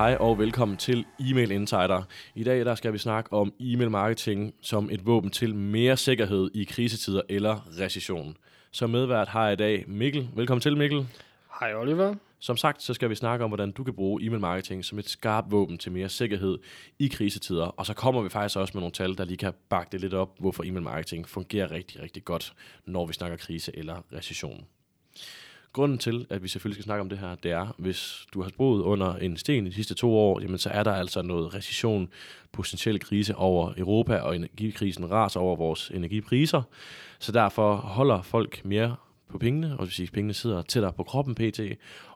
Hej og velkommen til E-mail Insider. I dag der skal vi snakke om e-mail marketing som et våben til mere sikkerhed i krisetider eller recession. Som medvært har jeg i dag Mikkel. Velkommen til Mikkel. Hej Oliver. Som sagt, så skal vi snakke om, hvordan du kan bruge e-mail marketing som et skarpt våben til mere sikkerhed i krisetider. Og så kommer vi faktisk også med nogle tal, der lige kan bakke det lidt op, hvorfor e-mail marketing fungerer rigtig, rigtig godt, når vi snakker krise eller recession. Grunden til, at vi selvfølgelig skal snakke om det her, det er, hvis du har boet under en sten de sidste to år, jamen så er der altså noget recession, potentiel krise over Europa, og energikrisen raser over vores energipriser. Så derfor holder folk mere på pengene, og det vil sige, at pengene sidder tættere på kroppen pt,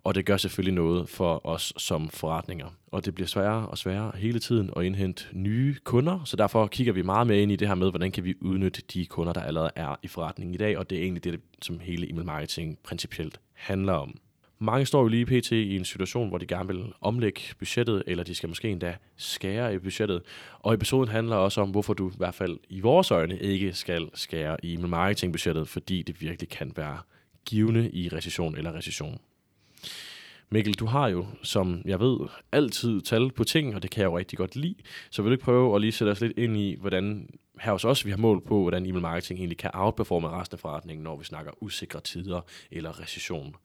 og det gør selvfølgelig noget for os som forretninger. Og det bliver sværere og sværere hele tiden at indhente nye kunder, så derfor kigger vi meget mere ind i det her med, hvordan kan vi udnytte de kunder, der allerede er i forretningen i dag, og det er egentlig det, som hele email marketing principielt handler om. Mange står jo lige pt. i en situation, hvor de gerne vil omlægge budgettet, eller de skal måske endda skære i budgettet. Og episoden handler også om, hvorfor du i hvert fald i vores øjne ikke skal skære i marketingbudgettet, fordi det virkelig kan være givende i recession eller recession. Mikkel, du har jo, som jeg ved, altid tal på ting, og det kan jeg jo rigtig godt lide. Så vil du ikke prøve at lige sætte os lidt ind i, hvordan her hos os vi har mål på, hvordan email marketing egentlig kan outperforme resten af forretningen, når vi snakker usikre tider eller recession?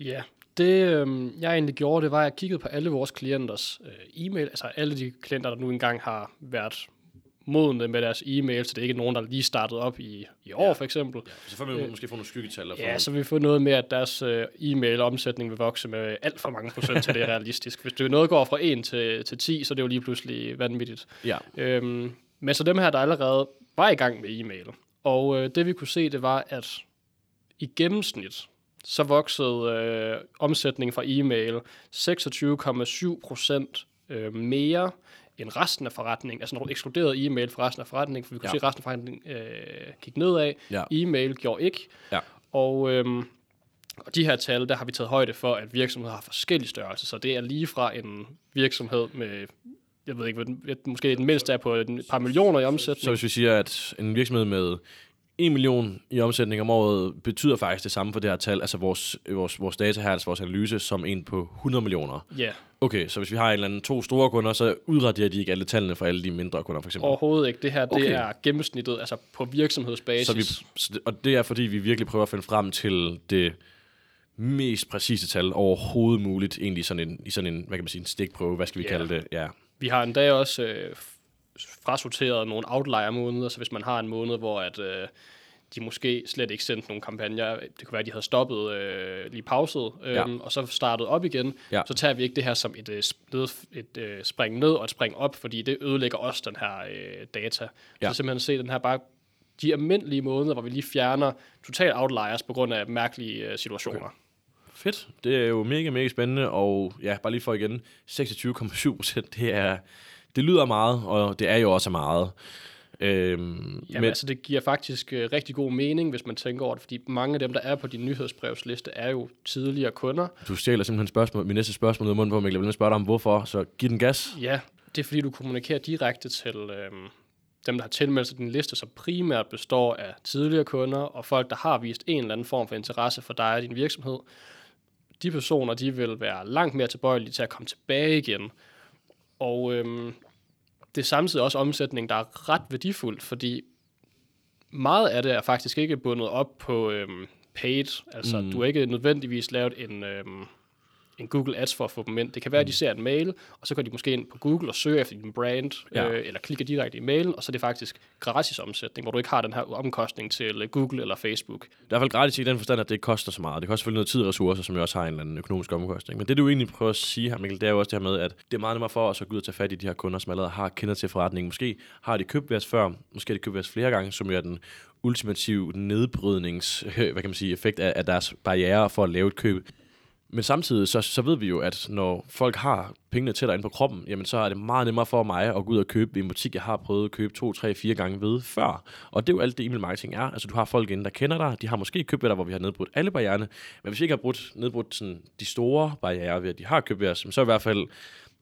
Ja, det øh, jeg egentlig gjorde, det var, at jeg kiggede på alle vores klienters øh, e-mail, altså alle de klienter, der nu engang har været modne med deres e-mail, så det er ikke nogen, der lige startede op i, i år, ja. for eksempel. Ja, så får vi øh, måske få nogle skyggetal. Ja, nogle... så vi får noget med, at deres øh, e-mail-omsætning vil vokse med alt for mange procent til det er realistisk. Hvis det noget går fra 1 til, til 10, så er det jo lige pludselig vanvittigt. Ja. Øhm, men så dem her, der allerede var i gang med e-mail, og øh, det vi kunne se, det var, at i gennemsnit, så voksede øh, omsætningen fra e-mail 26,7 procent øh, mere end resten af forretningen. Altså når du ekskluderede e-mail fra resten af forretningen, for vi kunne ja. se, at resten af forretningen øh, gik nedad. Ja. E-mail gjorde ikke. Ja. Og, øhm, og de her tal, der har vi taget højde for, at virksomheder har forskellige størrelser. Så det er lige fra en virksomhed med jeg ved ikke, måske den mindste er på et par millioner i omsætning. Så hvis vi siger, at en virksomhed med 1 million i omsætning om året betyder faktisk det samme for det her tal, altså vores, vores, vores data her, altså vores analyse, som en på 100 millioner. Ja. Yeah. Okay, så hvis vi har en eller anden to store kunder, så udraderer de ikke alle tallene for alle de mindre kunder, for eksempel? Overhovedet ikke. Det her, okay. det er gennemsnittet, altså på virksomhedsbasis. Så vi, og det er, fordi vi virkelig prøver at finde frem til det mest præcise tal overhovedet muligt, egentlig sådan en, i sådan en hvad kan man sige, en stikprøve, hvad skal vi yeah. kalde det? Ja. Vi har endda også øh, frasorteret nogle outlier-måneder, så hvis man har en måned, hvor at, øh, de måske slet ikke sendte nogle kampagner, det kunne være, at de havde stoppet, øh, lige pauset, øh, ja. og så startet op igen, ja. så tager vi ikke det her som et, øh, et, et øh, spring ned og et spring op, fordi det ødelægger også den her øh, data. Ja. Så simpelthen se den her bare de almindelige måneder, hvor vi lige fjerner total outliers på grund af mærkelige øh, situationer. Okay. Fedt. Det er jo mega, mega spændende, og ja, bare lige for igen, 26,7 procent, det er, det lyder meget, og det er jo også meget. Øhm, Jamen men, altså, det giver faktisk uh, rigtig god mening, hvis man tænker over det, fordi mange af dem, der er på din nyhedsbrevsliste, er jo tidligere kunder. Du stjæler simpelthen spørgsmål, min næste spørgsmål ud munden på, jeg vil spørge dig om hvorfor, så giv den gas. Ja, det er fordi, du kommunikerer direkte til øhm, dem, der har tilmeldt sig din liste, som primært består af tidligere kunder og folk, der har vist en eller anden form for interesse for dig og din virksomhed. De personer, de vil være langt mere tilbøjelige til at komme tilbage igen og øhm, det er samtidig også omsætning, der er ret værdifuldt, fordi meget af det er faktisk ikke bundet op på øhm, paid. Altså, mm. du har ikke nødvendigvis lavet en... Øhm, en Google Ads for at få dem ind. Det kan være, at de mm. ser en mail, og så går de måske ind på Google og søger efter din brand, ja. øh, eller klikker direkte i mailen, og så er det faktisk gratis omsætning, hvor du ikke har den her omkostning til øh, Google eller Facebook. Det er i hvert fald gratis i den forstand, at det koster så meget. Det koster selvfølgelig noget tid og ressourcer, som jo også har en eller anden økonomisk omkostning. Men det du egentlig prøver at sige her, Mikkel, det er jo også det her med, at det er meget nemmere for os at gå ud og tage fat i de her kunder, som allerede har kender til forretningen. Måske har de købt os før, måske har de købt os flere gange, som jo er den ultimative nedbrydnings, hvad kan man sige, effekt af, af deres barriere for at lave et køb. Men samtidig så, så ved vi jo, at når folk har pengene til dig ind på kroppen, jamen så er det meget nemmere for mig at gå ud og købe i en butik, jeg har prøvet at købe to, tre, fire gange ved før. Og det er jo alt det e-mail marketing er. Altså du har folk inde, der kender dig, de har måske købt ved dig, hvor vi har nedbrudt alle barriererne. Men hvis vi ikke har brudt, nedbrudt sådan, de store barriere ved, at de har købt ved os, så er i hvert fald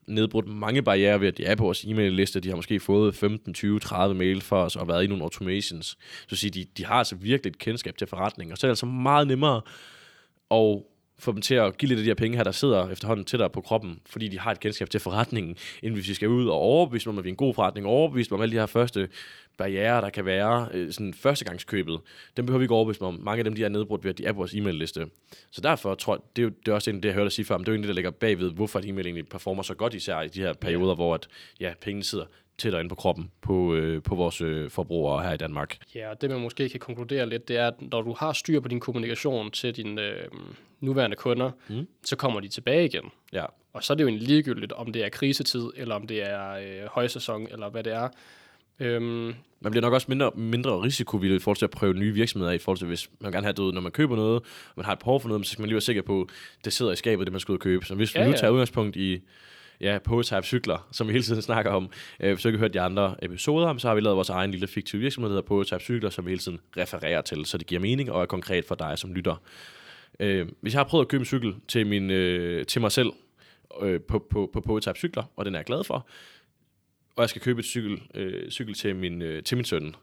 nedbrudt mange barriere ved, at de er på vores e-mail-liste. De har måske fået 15, 20, 30 mail for os og været i nogle automations. Så at sige, de, de har altså virkelig et kendskab til forretning. Og så er det altså meget nemmere at få dem til at give lidt af de her penge her, der sidder efterhånden tættere på kroppen, fordi de har et kendskab til forretningen, inden hvis vi skal ud og overbevise dem om, at vi er en god forretning, overbevise dem om alle de her første barriere, der kan være, øh, sådan førstegangskøbet, dem behøver vi ikke overbevise om. Mange af dem, de er nedbrudt ved, at de er på vores e-mail-liste. Så derfor tror jeg, det er, jo, det er også en, det, jeg hørte dig sige før, men det er jo egentlig, der ligger bagved, hvorfor et e-mail egentlig performer så godt, især i de her perioder, ja. hvor at, ja, pengene sidder tættere inde på kroppen på, øh, på vores øh, forbrugere her i Danmark. Ja, og det man måske kan konkludere lidt, det er, at når du har styr på din kommunikation til dine øh, nuværende kunder, mm. så kommer de tilbage igen. Ja. Og så er det jo egentlig ligegyldigt, om det er krisetid, eller om det er øh, højsæson, eller hvad det er. Øhm, man bliver nok også mindre, mindre risikovillig i forhold til at prøve nye virksomheder i forhold til, hvis man gerne have det når man køber noget, og man har et behov for noget, så skal man lige være sikker på, at det sidder i skabet, det man skal ud og købe. Så hvis ja, vi nu tager ja. udgangspunkt i ja, prototype cykler, som vi hele tiden snakker om. Øh, hvis du ikke har hørt de andre episoder, så har vi lavet vores egen lille fiktiv virksomhed, der hedder prototype cykler, som vi hele tiden refererer til, så det giver mening og er konkret for dig som lytter. Øh, hvis jeg har prøvet at købe en cykel til, min, øh, til mig selv øh, på, på, på prototype cykler, og den er jeg glad for, og jeg skal købe et cykel, øh, cykel til, min, øh, til min søn,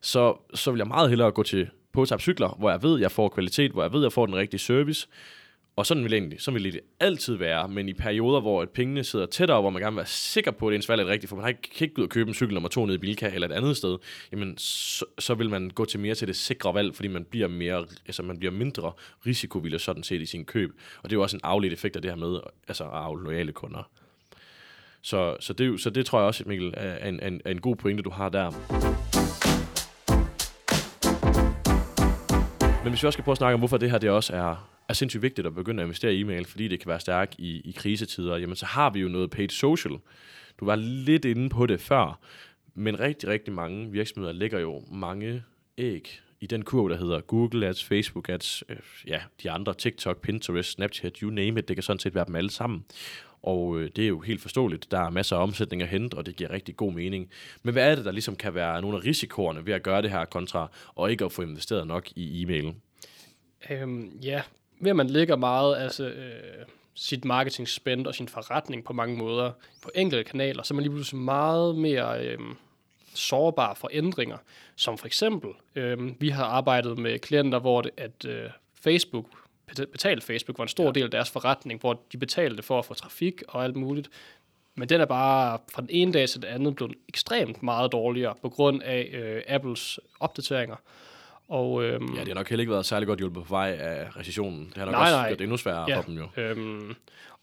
så, så vil jeg meget hellere gå til Påtab cykler, hvor jeg ved, jeg får kvalitet, hvor jeg ved, jeg får den rigtige service, og sådan vil, egentlig, sådan vil det altid være, men i perioder, hvor et pengene sidder tættere, hvor man gerne vil være sikker på, at ens valg er rigtigt, for man har ikke, kan ikke ud og købe en cykel nummer to nede i Bilka eller et andet sted, jamen så, så, vil man gå til mere til det sikre valg, fordi man bliver, mere, altså man bliver mindre risikovillig sådan set i sin køb. Og det er jo også en afledt effekt af det her med altså at afle loyale kunder. Så, så, det, så det tror jeg også, Mikkel, er en, en, en god pointe, du har der. Men hvis vi også skal prøve at snakke om, hvorfor det her det også er er sindssygt vigtigt at begynde at investere i e-mail, fordi det kan være stærkt i, i krisetider, jamen så har vi jo noget paid social. Du var lidt inde på det før, men rigtig, rigtig mange virksomheder lægger jo mange æg i den kurv, der hedder Google Ads, Facebook Ads, øh, ja, de andre, TikTok, Pinterest, Snapchat, you name it, det kan sådan set være dem alle sammen. Og øh, det er jo helt forståeligt. Der er masser af omsætning at hente, og det giver rigtig god mening. Men hvad er det, der ligesom kan være nogle af risikoerne ved at gøre det her kontra, og ikke at få investeret nok i e-mail? Øhm, ja, ved at man lægger meget altså, øh, sit marketing spend og sin forretning på mange måder på enkelte kanaler, så er man lige pludselig meget mere øh, sårbar for ændringer. Som for eksempel, øh, vi har arbejdet med klienter, hvor det, at øh, Facebook, betalt Facebook var en stor ja. del af deres forretning, hvor de betalte for at få trafik og alt muligt. Men den er bare fra den ene dag til den anden blevet ekstremt meget dårligere på grund af øh, Apples opdateringer. Og, øhm, ja, det har nok heller ikke været særlig godt hjulpet på vej af recessionen. Det har nok nej, også nej. gjort det endnu sværere ja, for dem jo. Øhm,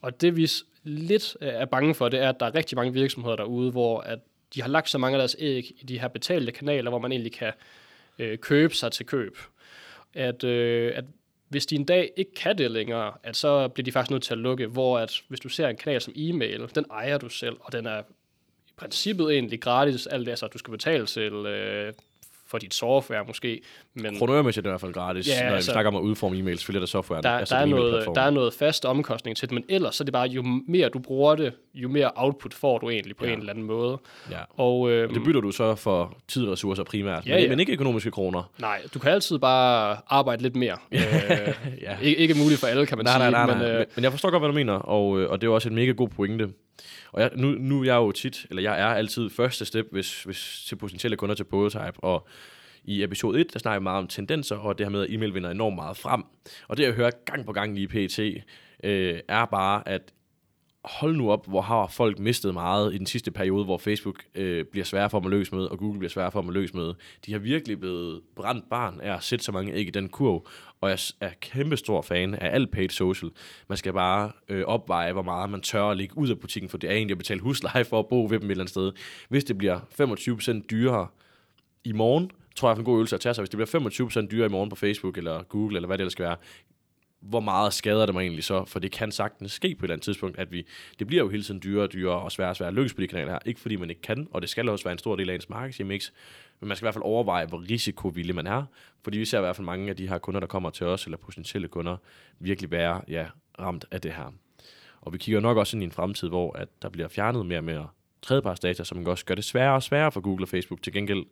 og det vi lidt er bange for, det er, at der er rigtig mange virksomheder derude, hvor at de har lagt så mange af deres æg i de her betalte kanaler, hvor man egentlig kan øh, købe sig til køb. At, øh, at hvis de en dag ikke kan det længere, at så bliver de faktisk nødt til at lukke, hvor at hvis du ser en kanal som e-mail, den ejer du selv, og den er i princippet egentlig gratis, alt det, altså du skal betale til øh, for dit software måske. Men Kronomæssigt er det i hvert fald gratis, ja, når altså, vi snakker om at udforme e-mails, selvfølgelig er det software. Der, altså der, er noget, der er noget fast omkostning til det, men ellers så er det bare, jo mere du bruger det, jo mere output får du egentlig på ja. en eller anden måde. Ja. Og, øhm, det bytter du så for tid og ressourcer primært, ja, men, ja. men ikke økonomiske kroner. Nej, du kan altid bare arbejde lidt mere. øh, ja. ikke, ikke muligt for alle, kan man nej, sige. Nej, nej, nej. Men, øh, men jeg forstår godt, hvad du mener, og, øh, og det er også en mega god pointe. Og jeg, nu, nu er jeg jo tit, eller jeg er altid første step hvis, hvis til potentielle kunder til prototype, og i episode 1, der snakker jeg meget om tendenser, og det her med, at e-mail vinder enormt meget frem. Og det, jeg hører gang på gang i PT, øh, er bare, at hold nu op, hvor har folk mistet meget i den sidste periode, hvor Facebook øh, bliver sværere for at løse med, og Google bliver sværere for at løse med. De har virkelig blevet brændt barn af at sætte så mange æg i den kurv, og jeg er kæmpe stor fan af alt paid social. Man skal bare øh, opveje, hvor meget man tør at ligge ud af butikken, for det er egentlig at betale husleje for at bo ved dem et eller andet sted. Hvis det bliver 25% dyrere i morgen, tror jeg er en god øvelse at tage sig. Hvis det bliver 25% dyrere i morgen på Facebook eller Google, eller hvad det ellers skal være, hvor meget skader det mig egentlig så? For det kan sagtens ske på et eller andet tidspunkt, at vi, det bliver jo hele tiden dyrere og dyrere og sværere og sværere at lykkes på de kanaler her. Ikke fordi man ikke kan, og det skal også være en stor del af ens markedsmix, men man skal i hvert fald overveje, hvor risikovillig man er. Fordi vi ser i hvert fald mange af de her kunder, der kommer til os, eller potentielle kunder, virkelig være ja, ramt af det her. Og vi kigger nok også ind i en fremtid, hvor at der bliver fjernet mere og mere tredjepartsdata, som også gør det sværere og sværere for Google og Facebook. Til gengæld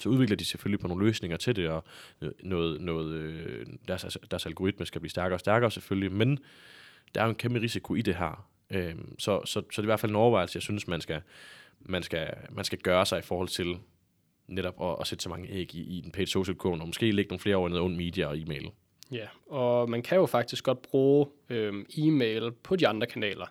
så udvikler de selvfølgelig på nogle løsninger til det, og øh, noget, noget, øh, deres, altså, deres algoritme skal blive stærkere og stærkere selvfølgelig, men der er jo en kæmpe risiko i det her. Øh, så, så, så det er i hvert fald en overvejelse, jeg synes, man skal, man skal, man skal gøre sig i forhold til netop at, at sætte så mange æg i, i den paid social kurve, og måske lægge nogle flere over i noget under media og e-mail. Ja, og man kan jo faktisk godt bruge øhm, e-mail på de andre kanaler,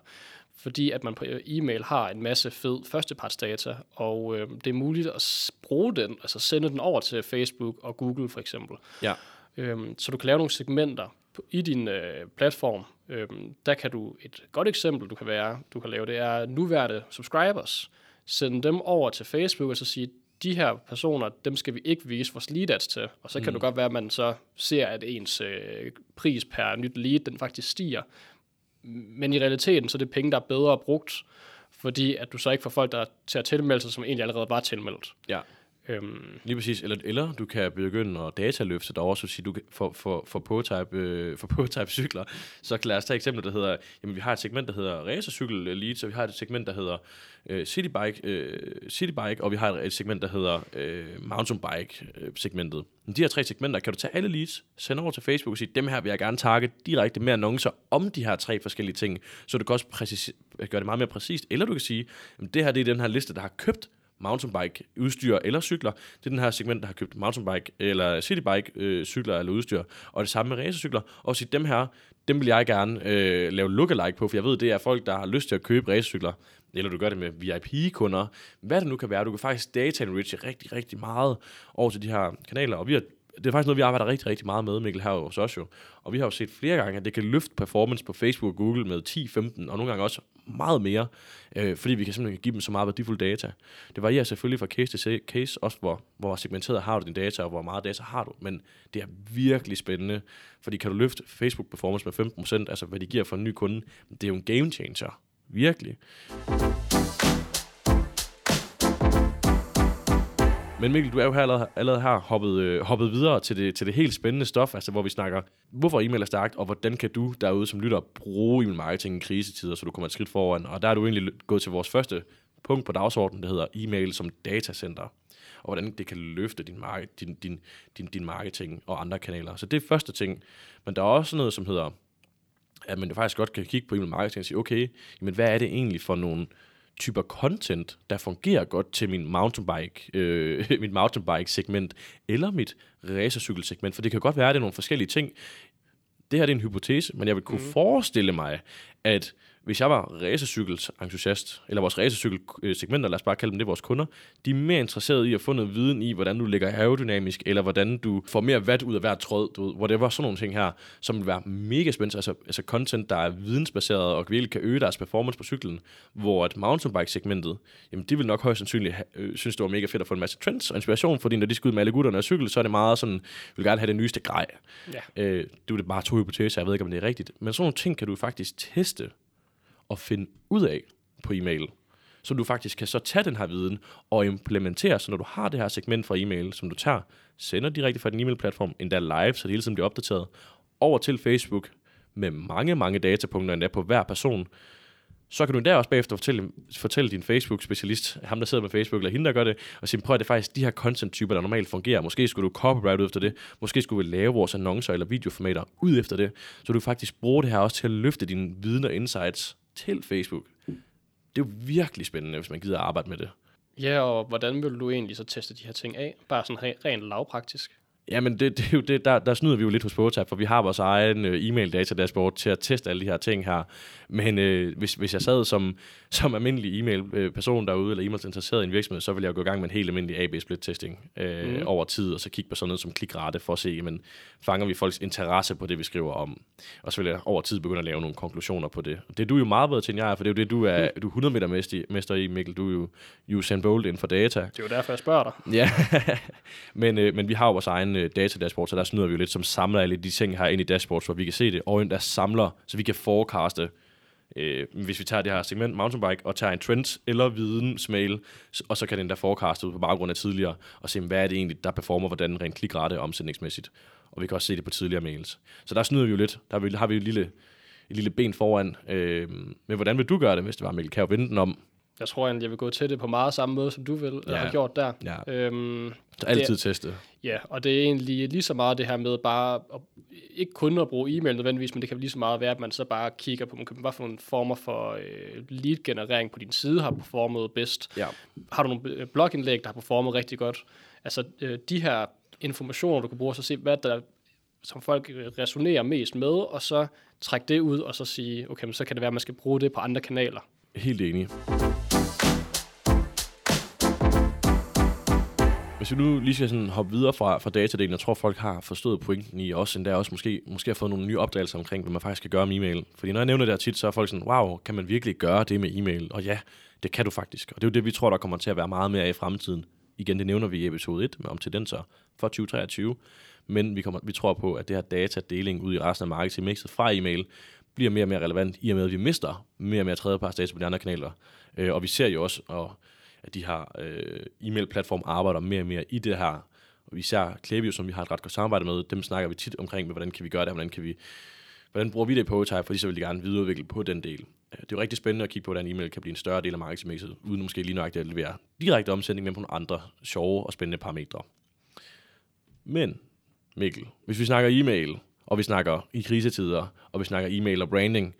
fordi at man på e-mail har en masse fed førstepartsdata, og øh, det er muligt at bruge den, altså sende den over til Facebook og Google for eksempel. Ja. Øhm, så du kan lave nogle segmenter på, i din øh, platform. Øhm, der kan du, et godt eksempel du kan være, du kan lave, det er nuværende subscribers. Send dem over til Facebook og så sige, de her personer, dem skal vi ikke vise vores lead ads til. Og så kan mm. det godt være, at man så ser, at ens øh, pris per nyt lead, den faktisk stiger. Men i realiteten, så er det penge, der er bedre brugt, fordi at du så ikke får folk, der til at tilmelde sig, som egentlig allerede var tilmeldt. Ja. Øhm. Lige præcis. Eller, eller du kan begynde at dataløfte dig også, så sige, du kan, for, for, for ProType, øh, for ProType cykler, så lad os tage et eksempel, der hedder, jamen vi har et segment, der hedder racercykel elite, så vi har et segment, der hedder øh, citybike, øh, citybike, og vi har et segment, der hedder øh, mountainbike øh, segmentet. De her tre segmenter kan du tage alle leads, sende over til Facebook og sige, dem her vil jeg gerne target direkte med annoncer om de her tre forskellige ting, så du kan også præcis, gøre det meget mere præcist. Eller du kan sige, jamen, det her det er den her liste, der har købt mountainbike udstyr eller cykler. Det er den her segment, der har købt mountainbike eller citybike øh, cykler eller udstyr. Og det samme med racercykler. Og sige, dem her, dem vil jeg gerne øh, lave lookalike på, for jeg ved, det er folk, der har lyst til at købe racercykler, eller du gør det med VIP-kunder. Hvad det nu kan være, du kan faktisk data enriche rigtig, rigtig meget over til de her kanaler. Og vi har det er faktisk noget, vi arbejder rigtig, rigtig meget med, Mikkel, her hos os jo. Og vi har jo set flere gange, at det kan løfte performance på Facebook og Google med 10, 15 og nogle gange også meget mere, øh, fordi vi kan simpelthen give dem så meget værdifuld data. Det varierer selvfølgelig fra case til case, også hvor, hvor segmenteret har du din data, og hvor meget data har du, men det er virkelig spændende, fordi kan du løfte Facebook performance med 15%, altså hvad de giver for en ny kunde, det er jo en game changer. Virkelig. Men Mikkel, du er jo her allerede, allerede her hoppet, øh, hoppet videre til det, til det helt spændende stof, altså hvor vi snakker, hvorfor e-mail er stærkt, og hvordan kan du derude som lytter bruge e-mail marketing i krisetider, så du kommer et skridt foran. Og der er du egentlig gået til vores første punkt på dagsordenen, der hedder e-mail som datacenter, og hvordan det kan løfte din, market, din, din, din, din marketing og andre kanaler. Så det er første ting. Men der er også noget, som hedder, at man faktisk godt kan kigge på e-mail marketing og sige, okay, men hvad er det egentlig for nogle typer content, der fungerer godt til min mountainbike, øh, mit mountainbike-segment, eller mit racercykel-segment, for det kan godt være, at det er nogle forskellige ting. Det her det er en hypotese, men jeg vil kunne mm. forestille mig, at hvis jeg var racercykelsentusiast, eller vores racercykelsegmenter, lad os bare kalde dem det, vores kunder, de er mere interesserede i at få noget viden i, hvordan du ligger aerodynamisk, eller hvordan du får mere vat ud af hver tråd, du ved, whatever, sådan nogle ting her, som vil være mega spændende, altså, altså content, der er vidensbaseret og virkelig kan øge deres performance på cyklen, hvor at mountainbike-segmentet, jamen de vil nok højst sandsynligt øh, synes, det var mega fedt at få en masse trends og inspiration, fordi når de skal ud med alle gutterne og cykel, så er det meget sådan, vil gerne have det nyeste grej. Ja. Øh, det er det bare to hypoteser, jeg ved ikke, om det er rigtigt, men sådan nogle ting kan du faktisk teste at finde ud af på e-mail. Så du faktisk kan så tage den her viden og implementere, så når du har det her segment fra e-mail, som du tager, sender direkte fra din e-mail-platform, endda live, så det hele tiden bliver opdateret, over til Facebook med mange, mange datapunkter endda på hver person, så kan du endda også bagefter fortælle, fortælle din Facebook-specialist, ham der sidder med Facebook, eller hende der gør det, og sige, prøv at det er faktisk de her content-typer, der normalt fungerer. Måske skulle du copyright ud efter det, måske skulle vi lave vores annoncer eller videoformater ud efter det, så du faktisk bruger det her også til at løfte dine viden og insights til Facebook. Det er jo virkelig spændende, hvis man gider at arbejde med det. Ja, og hvordan vil du egentlig så teste de her ting af? Bare sådan rent lavpraktisk. Jamen, det, det er jo det, der, der snyder vi jo lidt hos ProTab, for vi har vores egen øh, e-mail data dashboard til at teste alle de her ting her. Men øh, hvis, hvis jeg sad som, som almindelig e-mail-person derude, eller e-mail interesseret i en virksomhed, så ville jeg gå i gang med en helt almindelig AB-split-testing øh, mm. over tid, og så kigge på sådan noget som klikrate, for at se, jamen, fanger vi folks interesse på det, vi skriver om. Og så vil jeg over tid begynde at lave nogle konklusioner på det. Det er du jo meget bedre til, end jeg er, for det er jo det, du er, mm. du er 100 meter mester, mester i, Mikkel. Du er jo Usain Bolt inden for data. Det er jo derfor, jeg spørger dig. Ja, men, øh, men vi har jo vores egen øh, data dashboard, så der snyder vi jo lidt som samler alle de ting her ind i dashboards, hvor vi kan se det, og der samler, så vi kan forecaste, øh, hvis vi tager det her segment mountainbike og tager en trend eller vidensmail, og så kan den der forecaste ud på baggrund af tidligere, og se, hvad er det egentlig, der performer, hvordan rent klikrate omsætningsmæssigt. Og vi kan også se det på tidligere mails. Så der snyder vi jo lidt. Der har vi, har vi jo et lille, et lille ben foran. Øh, men hvordan vil du gøre det, hvis det var, Mikkel? Kan jeg jo vende den om? Jeg tror egentlig, jeg vil gå til det på meget samme måde, som du vil ja. have gjort der. Ja. Øhm, så altid det, teste. Ja, og det er egentlig lige så meget det her med bare, at, ikke kun at bruge e-mail nødvendigvis, men det kan lige så meget være, at man så bare kigger på, hvad for nogle former for øh, lead-generering på din side har performet bedst. Ja. Har du nogle øh, blogindlæg, der har performet rigtig godt? Altså øh, de her informationer, du kan bruge, så se, hvad der som folk øh, resonerer mest med, og så trække det ud, og så sige, okay, men så kan det være, at man skal bruge det på andre kanaler. Helt enig. Hvis vi nu lige skal sådan hoppe videre fra, fra datadelen, jeg tror, folk har forstået pointen i også, endda også måske, måske har fået nogle nye opdagelser omkring, hvad man faktisk kan gøre med e-mail. Fordi når jeg nævner det her tit, så er folk sådan, wow, kan man virkelig gøre det med e-mail? Og ja, det kan du faktisk. Og det er jo det, vi tror, der kommer til at være meget mere af i fremtiden. Igen, det nævner vi i episode 1 om tendenser for 2023. Men vi, kommer, vi tror på, at det her datadeling ud i resten af marketingmixet fra e-mail bliver mere og mere relevant, i og med, at vi mister mere og mere tredjeparts data på de andre kanaler. Øh, og vi ser jo også, og at de her øh, e-mail-platform arbejder mere og mere i det her. Og især Klaviyo, som vi har et ret godt samarbejde med, dem snakker vi tit omkring, med, hvordan kan vi gøre det, hvordan kan vi hvordan bruger vi det i Powertype, fordi så vil de gerne videreudvikle på den del. Øh, det er jo rigtig spændende at kigge på, hvordan e-mail kan blive en større del af marketingmixet, uden måske lige nøjagtigt at levere direkte omsætning, men på nogle andre sjove og spændende parametre. Men, Mikkel, hvis vi snakker e-mail, og vi snakker i krisetider, og vi snakker e-mail og branding,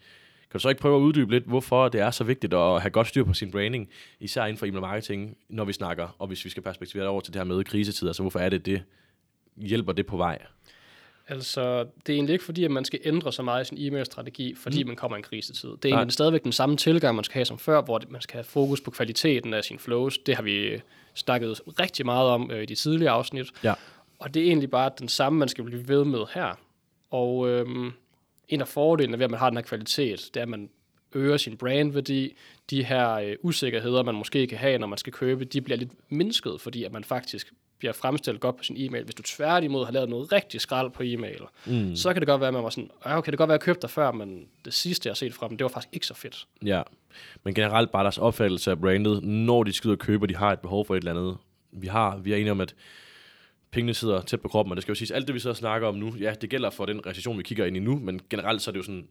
kan du så ikke prøve at uddybe lidt, hvorfor det er så vigtigt at have godt styr på sin branding, især inden for e-mail marketing, når vi snakker, og hvis vi skal perspektivere over til det her med krisetider, så hvorfor er det det? Hjælper det på vej? Altså, det er egentlig ikke fordi, at man skal ændre så meget i sin e-mail-strategi, fordi mm. man kommer i en krisetid. Det er egentlig stadigvæk den samme tilgang, man skal have som før, hvor man skal have fokus på kvaliteten af sine flows. Det har vi snakket rigtig meget om øh, i de tidligere afsnit. Ja. Og det er egentlig bare den samme, man skal blive ved med her. Og øhm, en af fordelene ved, at man har den her kvalitet, det er, at man øger sin brandværdi. De her øh, usikkerheder, man måske kan have, når man skal købe, de bliver lidt mindsket, fordi at man faktisk bliver fremstillet godt på sin e-mail. Hvis du tværtimod har lavet noget rigtig skrald på e-mail, mm. så kan det godt være, at man var sådan, ja, okay, det kan godt være, at jeg købte dig før, men det sidste, jeg har set fra dem, det var faktisk ikke så fedt. Ja, men generelt bare deres opfattelse af brandet, når de ud og købe, og de har et behov for et eller andet. Vi har, vi er enige om, at pengene sidder tæt på kroppen, og det skal jo siges, alt det, vi så snakker om nu, ja, det gælder for den recession, vi kigger ind i nu, men generelt så er det jo sådan,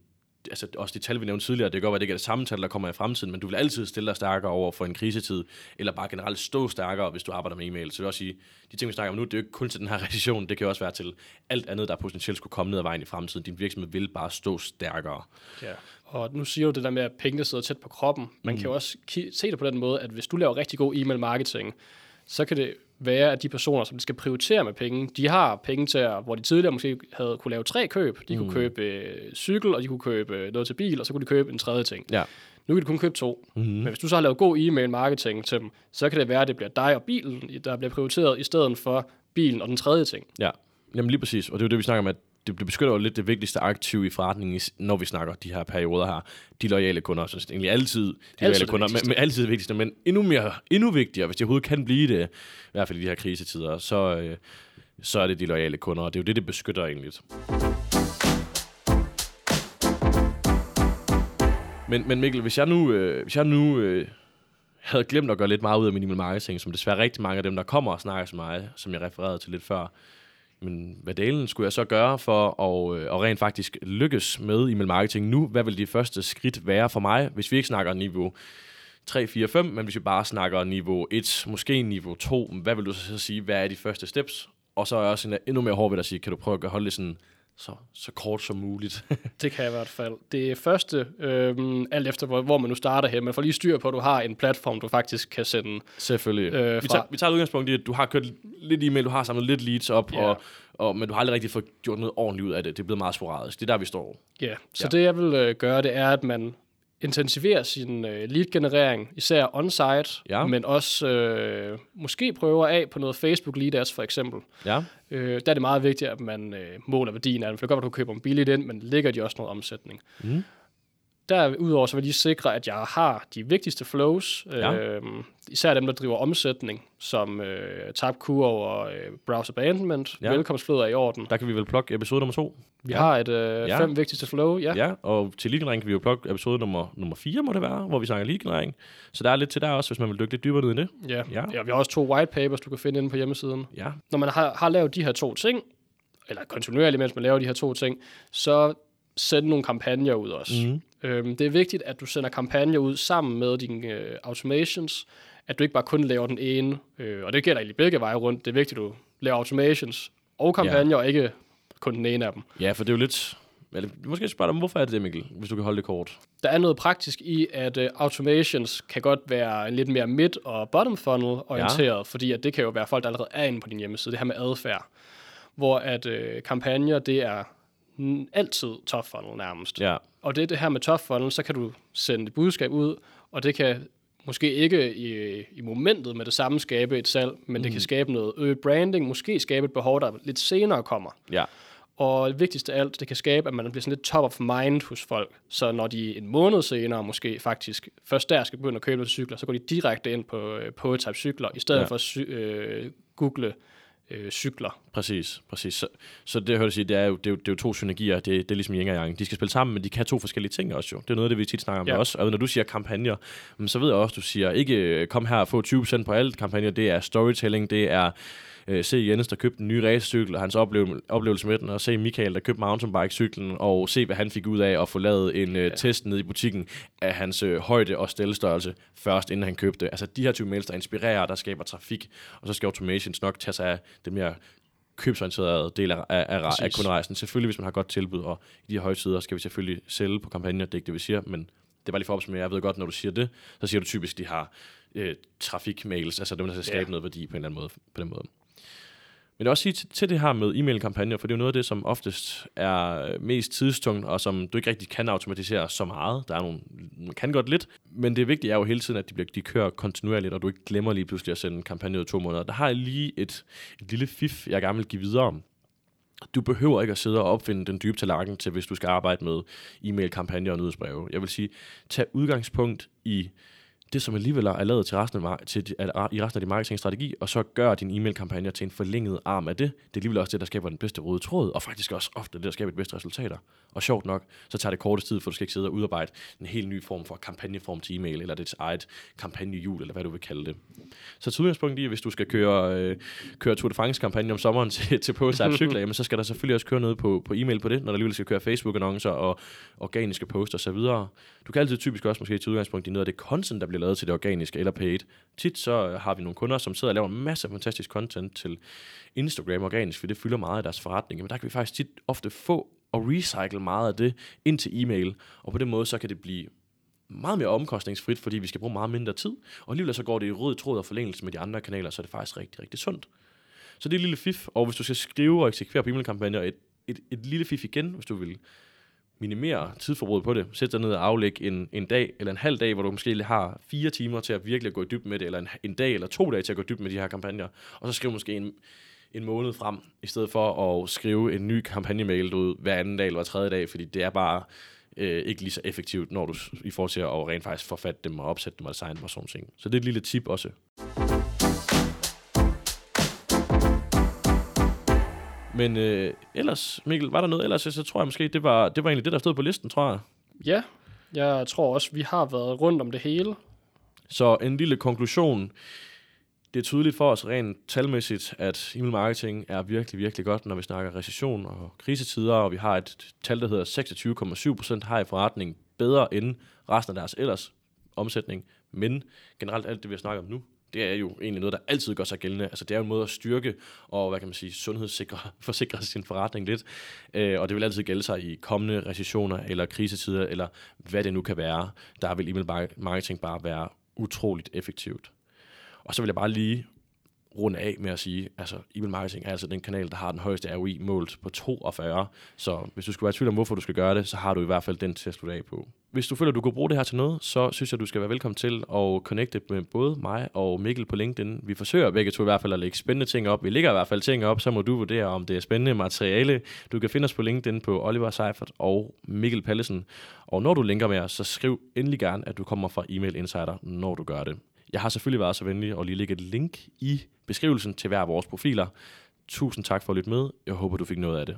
altså også de tal, vi nævnte tidligere, det kan godt være, at det ikke er det samme tal, der kommer i fremtiden, men du vil altid stille dig stærkere over for en krisetid, eller bare generelt stå stærkere, hvis du arbejder med e-mail. Så det vil også sige, de ting, vi snakker om nu, det er jo ikke kun til den her recession, det kan også være til alt andet, der potentielt skulle komme ned ad vejen i fremtiden. Din virksomhed vil bare stå stærkere. Ja. Og nu siger du det der med, at pengene sidder tæt på kroppen. Man mm. kan jo også se det på den måde, at hvis du laver rigtig god e-mail marketing, så kan det være, at de personer, som skal prioritere med penge, de har penge til, at, hvor de tidligere måske havde kunne lave tre køb. De mm. kunne købe øh, cykel, og de kunne købe øh, noget til bil, og så kunne de købe en tredje ting. Ja. Nu kan de kun købe to. Mm-hmm. Men hvis du så har lavet god e-mail marketing til dem, så kan det være, at det bliver dig og bilen, der bliver prioriteret, i stedet for bilen og den tredje ting. Ja, Jamen lige præcis. Og det er jo det, vi snakker om, at det, det beskytter jo lidt det vigtigste aktiv i forretningen, når vi snakker de her perioder her. De loyale kunder, så det er egentlig altid de altid loyale kunder, men, men altid det vigtigste, men endnu, mere, endnu vigtigere, hvis de overhovedet kan blive det, i hvert fald i de her krisetider, så, øh, så er det de loyale kunder, og det er jo det, det beskytter egentlig. Men, men Mikkel, hvis jeg nu, øh, hvis jeg nu øh, havde glemt at gøre lidt meget ud af minimal marketing, som desværre rigtig mange af dem, der kommer og snakker til mig, som jeg refererede til lidt før, men hvad delen skulle jeg så gøre for at, øh, at rent faktisk lykkes med e-mail marketing nu? Hvad vil de første skridt være for mig, hvis vi ikke snakker niveau 3, 4, 5, men hvis vi bare snakker niveau 1, måske niveau 2, hvad vil du så sige, hvad er de første steps? Og så er jeg også endnu mere hård ved at sige, kan du prøve at holde det sådan så, så kort som muligt. det kan jeg i hvert fald. Det første, øhm, alt efter hvor, hvor man nu starter her, man får lige styr på, at du har en platform, du faktisk kan sende Selvfølgelig. Øh, vi, tager, vi tager udgangspunkt i, at du har kørt lidt e-mail, du har samlet lidt leads op, ja. og, og, men du har aldrig rigtig fået gjort noget ordentligt ud af det. Det er blevet meget sporadisk. Det er der, vi står. Ja, så ja. det jeg vil øh, gøre, det er, at man intensivere sin øh, lead-generering, især on-site, ja. men også øh, måske prøver af på noget Facebook lead ads for eksempel. Ja. Øh, der er det meget vigtigt, at man øh, måler værdien af den, for det kan godt at du køber dem billigt ind, men ligger de også noget omsætning. Mm. Derudover så vil de sikre, at jeg har de vigtigste flows, ja. øh, især dem, der driver omsætning, som øh, tabkurve og øh, browser abandonment. Ja. Velkomstfløder er i orden. Der kan vi vel plukke episode nummer to. Vi ja. har et øh, ja. fem vigtigste flow, ja. Ja, og til lead kan vi jo plukke episode nummer, nummer 4, må det være, hvor vi snakker lead Så der er lidt til der også, hvis man vil dykke lidt dybere ned i det. Ja. ja. ja, vi har også to white papers, du kan finde inde på hjemmesiden. Ja. Når man har, har lavet de her to ting, eller kontinuerligt, mens man laver de her to ting, så send nogle kampagner ud også. Mm. Øhm, det er vigtigt, at du sender kampagner ud sammen med dine øh, automations, at du ikke bare kun laver den ene, øh, og det gælder egentlig begge veje rundt. Det er vigtigt, at du laver automations og kampagner, ja. og ikke kun den ene af dem. Ja, for det er jo lidt... Eller, måske spørge dig, hvorfor er det det, Mikkel, hvis du kan holde det kort? Der er noget praktisk i, at uh, automations kan godt være en lidt mere mid- og bottom funnel orienteret, ja. fordi at det kan jo være folk, der allerede er inde på din hjemmeside, det her med adfærd hvor at øh, kampagner, det er altid top funnel nærmest. Ja, Og det er det her med top funnel, så kan du sende et budskab ud, og det kan måske ikke i, i momentet med det samme skabe et salg, men mm. det kan skabe noget øget branding, måske skabe et behov, der lidt senere kommer. ja, Og det vigtigste af alt, det kan skabe, at man bliver sådan lidt top of mind hos folk. Så når de en måned senere måske faktisk først der skal begynde at købe nogle cykler, så går de direkte ind på øh, Prototype cykler, i stedet Ja. for at øh, google øh, cykler. Præcis. præcis. Så, så det, jeg hørte sige, det er jo, det er jo, det er jo to synergier. Det, det er ligesom yin og yang. De skal spille sammen, men de kan to forskellige ting også jo. Det er noget af det, vi tit snakker om Ja. også. Og når du siger kampagner, så ved jeg også, du siger, ikke øh, kom her og få 20% på alt kampagner. Det er storytelling, det er øh, se Jens, der købte en ny racecykel, og hans oplevelse, oplevelse med den, og se Michael, der købte mountainbike-cyklen, og se, hvad han fik ud af at få lavet en øh, ja. test ned i butikken af hans øh, højde og stillestørrelse først, inden han købte. Altså de her type mails, der inspirerer, der skaber trafik, og så skal automations nok tage sig af det mere købsorienterede del af, af, af, af kunderejsen. Selvfølgelig, hvis man har godt tilbud, og i de her højtider skal vi selvfølgelig sælge på kampagner, det er ikke det, vi siger, men det er bare lige for at opsummere. Jeg ved godt, når du siger det, så siger du typisk, de har øh, trafikmails, altså dem, der skal skabe Ja. noget værdi på en eller anden måde. På den måde. Men jeg vil også sige til, til det her med e-mail-kampagner, for det er jo noget af det, som oftest er mest tidstungt, og som du ikke rigtig kan automatisere så meget. Der er nogle, man kan godt lidt, men det vigtige er jo hele tiden, at de, bliver, de kører kontinuerligt, og du ikke glemmer lige pludselig at sende en kampagne ud i to måneder. Der har jeg lige et, et lille fif, jeg gerne vil give videre. Du behøver ikke at sidde og opfinde den dybe tallerken til, hvis du skal arbejde med e-mail-kampagner og nyhedsbreve. Jeg vil sige, tag udgangspunkt i det, som alligevel er lavet til resten af, til, al- i resten af din marketingstrategi, og så gør din e-mail-kampagne til en forlænget arm af det. Det er alligevel også det, der skaber den bedste røde tråd, og faktisk også ofte det, der skaber de bedste resultater. Og sjovt nok, så tager det kortest tid, for du skal ikke sidde og udarbejde en helt ny form for kampagneform til e-mail, eller dit eget kampagnehjul, eller hvad du vil kalde det. Så til udgangspunkt i, hvis du skal køre, øh, køre Tour de France-kampagne om sommeren til, til cykler, jamen, så skal der selvfølgelig også køre noget på, på e-mail på det, når der alligevel skal køre Facebook-annoncer og organiske posts og så videre. Du kan altid typisk også måske til udgangspunkt i noget af det content, der bliver lavet til det organiske eller paid. Tit så øh, har vi nogle kunder, som sidder og laver en masse fantastisk content til Instagram organisk, for det fylder meget af deres forretning. Men der kan vi faktisk tit ofte få og recycle meget af det ind til e-mail, og på den måde så kan det blive meget mere omkostningsfrit, fordi vi skal bruge meget mindre tid, og alligevel så går det i rød tråd og forlængelse med de andre kanaler, så er det faktisk rigtig, rigtig sundt. Så det er et lille fif, og hvis du skal skrive og eksekvere på e-mailkampagner, et, et, et lille fif igen, hvis du vil minimere tidsforbruget på det. Sæt dig ned og aflæg en, en dag eller en halv dag, hvor du måske har fire timer til at virkelig gå i dybden med det, eller en, en dag eller to dage til at gå i dybden med de her kampagner, og så skriv måske en, en måned frem, i stedet for at skrive en ny kampagnemail ud hver anden dag eller hver tredje dag, fordi det er bare øh, ikke lige så effektivt, når du i forhold til at rent faktisk forfatte dem og opsætte dem og designe dem og sådan ting. Så det er et lille tip også. Men øh, ellers, Mikkel, var der noget ellers? Så tror jeg måske, det var, det var egentlig det, der stod på listen, tror jeg. Ja, jeg tror også, vi har været rundt om det hele. Så en lille konklusion. Det er tydeligt for os rent talmæssigt, at email marketing er virkelig, virkelig godt, når vi snakker recession og krisetider, og vi har et tal, der hedder 26,7% har i forretning bedre end resten af deres ellers omsætning. Men generelt alt det, vi har snakket om nu, det er jo egentlig noget, der altid gør sig gældende. Altså det er jo en måde at styrke og, hvad kan man sige, sundhedssikre, forsikre sin forretning lidt. Øh, og det vil altid gælde sig i kommende recessioner eller krisetider, eller hvad det nu kan være. Der vil email marketing bare være utroligt effektivt. Og så vil jeg bare lige runde af med at sige, altså e-mail marketing er altså den kanal, der har den højeste ROI målt på 42. Så hvis du skulle være i tvivl om, hvorfor du skal gøre det, så har du i hvert fald den til at slutte af på. Hvis du føler, du kunne bruge det her til noget, så synes jeg, du skal være velkommen til at connecte med både mig og Mikkel på LinkedIn. Vi forsøger begge to i hvert fald at lægge spændende ting op. Vi lægger i hvert fald ting op, så må du vurdere, om det er spændende materiale. Du kan finde os på LinkedIn på Oliver Seifert og Mikkel Pallesen. Og når du linker med os, så skriv endelig gerne, at du kommer fra Email Insider, når du gør det. Jeg har selvfølgelig været så venlig at lige lægge et link i beskrivelsen til hver af vores profiler. Tusind tak for at lytte med. Jeg håber, du fik noget af det.